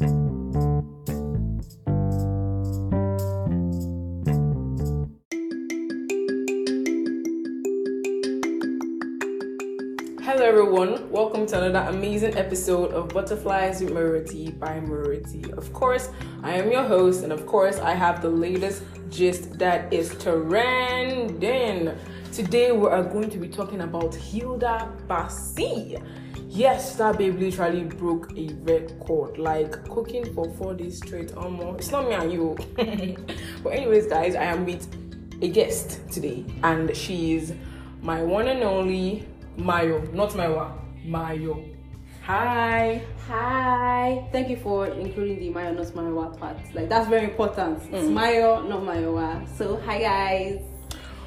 Hello, everyone. Welcome to another amazing episode of Butterflies with Mority by Mority. Of course, I am your host, and of course, I have the latest gist that is trending. Today, we are going to be talking about Hilda Baci. Yes, that babe literally broke a record, like cooking for four days straight. Almost, it's not me and you. but anyways, guys, I am with a guest today, and she is my one and only Mayo, not Maiwa, Mayo. Hi. Hi. Thank you for including the Mayo, not Mayowa part. Like that's very important. It's mm. Mayo, not Mayowa. So hi guys.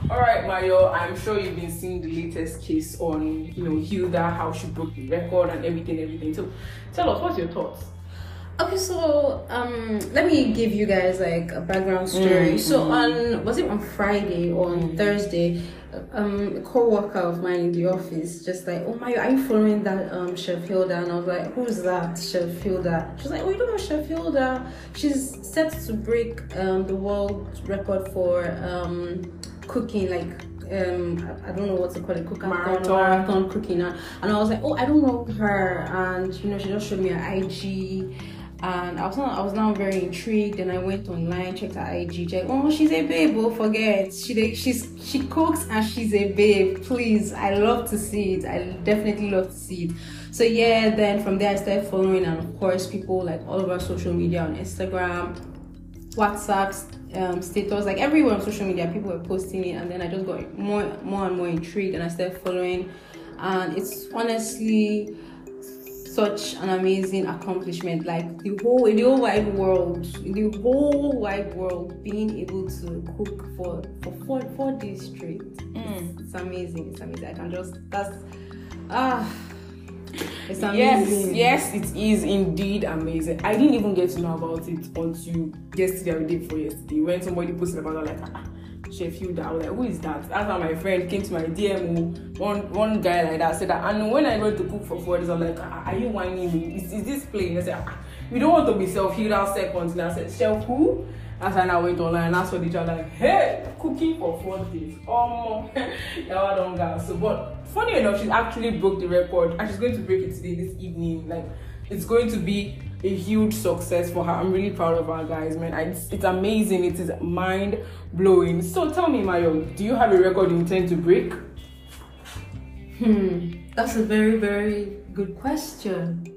All right, Mayo. I'm sure you've been seeing the latest case on, you know, Hilda, how she broke the record and everything, everything. So, tell us, what's your thoughts? Okay, so um, let me give you guys like a background story. So on was it on Friday or on Thursday? Um, a co-worker of mine in the office just like, oh my, are you following that um Chef Hilda? And I was like, who's that Chef Hilda? She's like, oh, you don't know Chef Hilda? She's set to break um the world record for um cooking like. Um, I don't know what to call it, cook Marathon. marathon cooking, and, and I was like, oh, I don't know her, and you know, she just showed me her IG, and I was not, I was now very intrigued. And I went online, checked her IG, checked. Oh, she's a babe. Oh, forget. She she's she cooks and she's a babe. Please, I love to see it. I definitely love to see it. So yeah, then from there I started following, and of course, people like all over social media on Instagram, WhatsApp um, status, like everywhere on social media, people were posting it, and then I just got more, more and more intrigued, and I started following. And it's honestly such an amazing accomplishment. Like the whole, in the whole wide world, in the whole wide world, being able to cook for for four, four days straight, it's, it's amazing. It's amazing. I can just that's ah. It's amazing. Yes, yes, it is indeed amazing. I didn't even get to know about it until yesterday or the day before yesterday when somebody posted about it, like, ah, Chef Hilda. I was like, who is that? That's how my friend came to my DM. One one guy like that said that. And when I went to cook for four days, I'm like, ah, are you whining me? Is, is this plain? I said, ah, we don't want to be self Hilda seconds. And I said, Chef who? When I went online and asked for the job, like, hey, cooking for four days. Um, that don't go. So, but funny enough, she actually broke the record and she's going to break it today, this evening. Like, it's going to be a huge success for her. I'm really proud of her, guys, man. It's, it's amazing. It is mind blowing. So, tell me, Mayo, do you have a record you intend to break? Hmm, that's a very, very good question.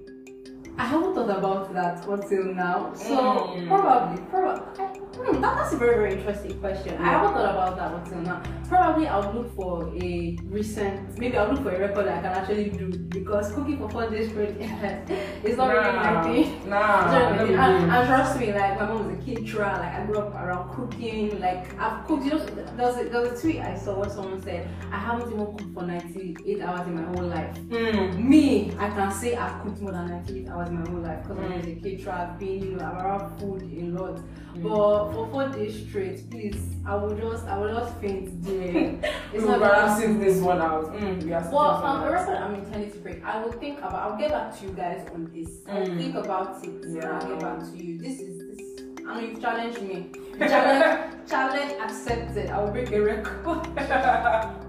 I haven't thought about that until now. So Mm. probably, probably, hmm, that, that's a very, very interesting question. I haven't thought about that until now. Probably I'll look for a recent, maybe I'll look for a record that I can actually do because cooking for four days straight is not really my thing. Nah, It's not nah, really my thing. and, and trust me, like my mom was a caterer, like I grew up around cooking, like I've cooked. You know, there was a, there was a tweet I saw where someone said, I haven't even cooked for 98 hours in my whole life. Mm. Me, I can say I've cooked more than 98 hours in my whole life because I was a caterer, I've been, you know, around food a lot. But for four days straight, please, I will just, I will just faint there. Will rather sit this one out. Mm, we are Well, um, one a out. record I'm intending to break. I will think about. I'll get back to you guys on this. I'll Mm. think about it. Yeah. I'll get back to you. This is this. I know you've challenged me. Challenge, challenge accepted. I will break a record.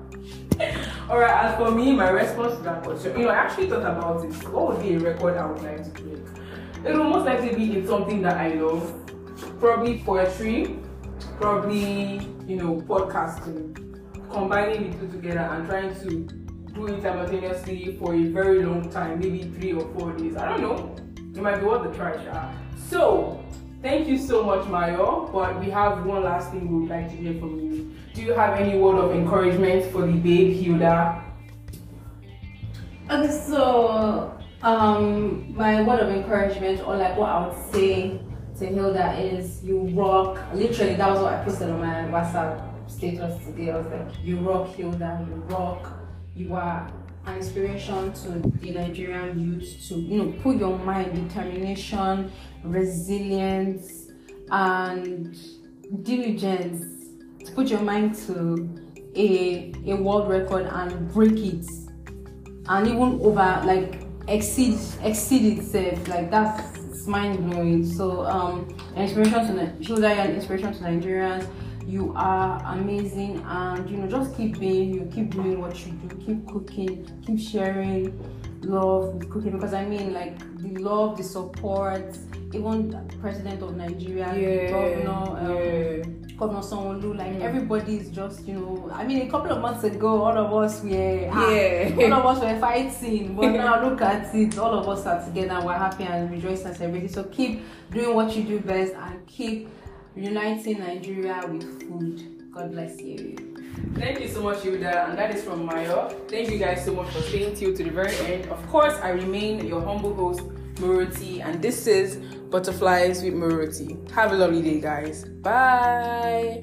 All right, as for me, my response to that question, you know, I actually thought about it. What would be a record I would like to break? It will most likely be it's something that I love. Probably poetry, probably, you know, podcasting. Combining the two together and trying to do it simultaneously for a very long time, maybe three or four days. I don't know. It might be worth the try, Sha. So, thank you so much, Mayo. But we have one last thing we would like to hear from you. Do you have any word of encouragement for the babe Hilda? Okay, so um, my word of encouragement, or like what I would say to Hilda is, you rock. Literally, that was what I posted on my WhatsApp status today. I was like, you rock, Hilda. You rock. You are an inspiration to the Nigerian youth to you know put your mind, determination, resilience, and diligence. To put your mind to a a world record and break it and even over like exceed exceed itself like that's mind blowing. So um, an inspiration to you're an inspiration to Nigerians. You are amazing, and you know just keep being you. Keep doing what you do. Keep cooking. Keep sharing love with cooking because I mean like the love, the support. Even the president of Nigeria, the Yeah. governor, um, yeah. Governor Sanwo-Olu, like Mm. everybody is just you know. I mean, a couple of months ago, all of us were ah, Yeah. all of us were fighting, but now look at it. All of us are together we're happy and rejoicing and celebrating. So keep doing what you do best and keep uniting Nigeria with food. God bless you. Thank you so much, Hilda, and that is from Mayo. Thank you guys so much for staying till to the very end. Of course, I remain your humble host, Muroti, and this is Butterflies with Muroti. Have a lovely day, guys. Bye.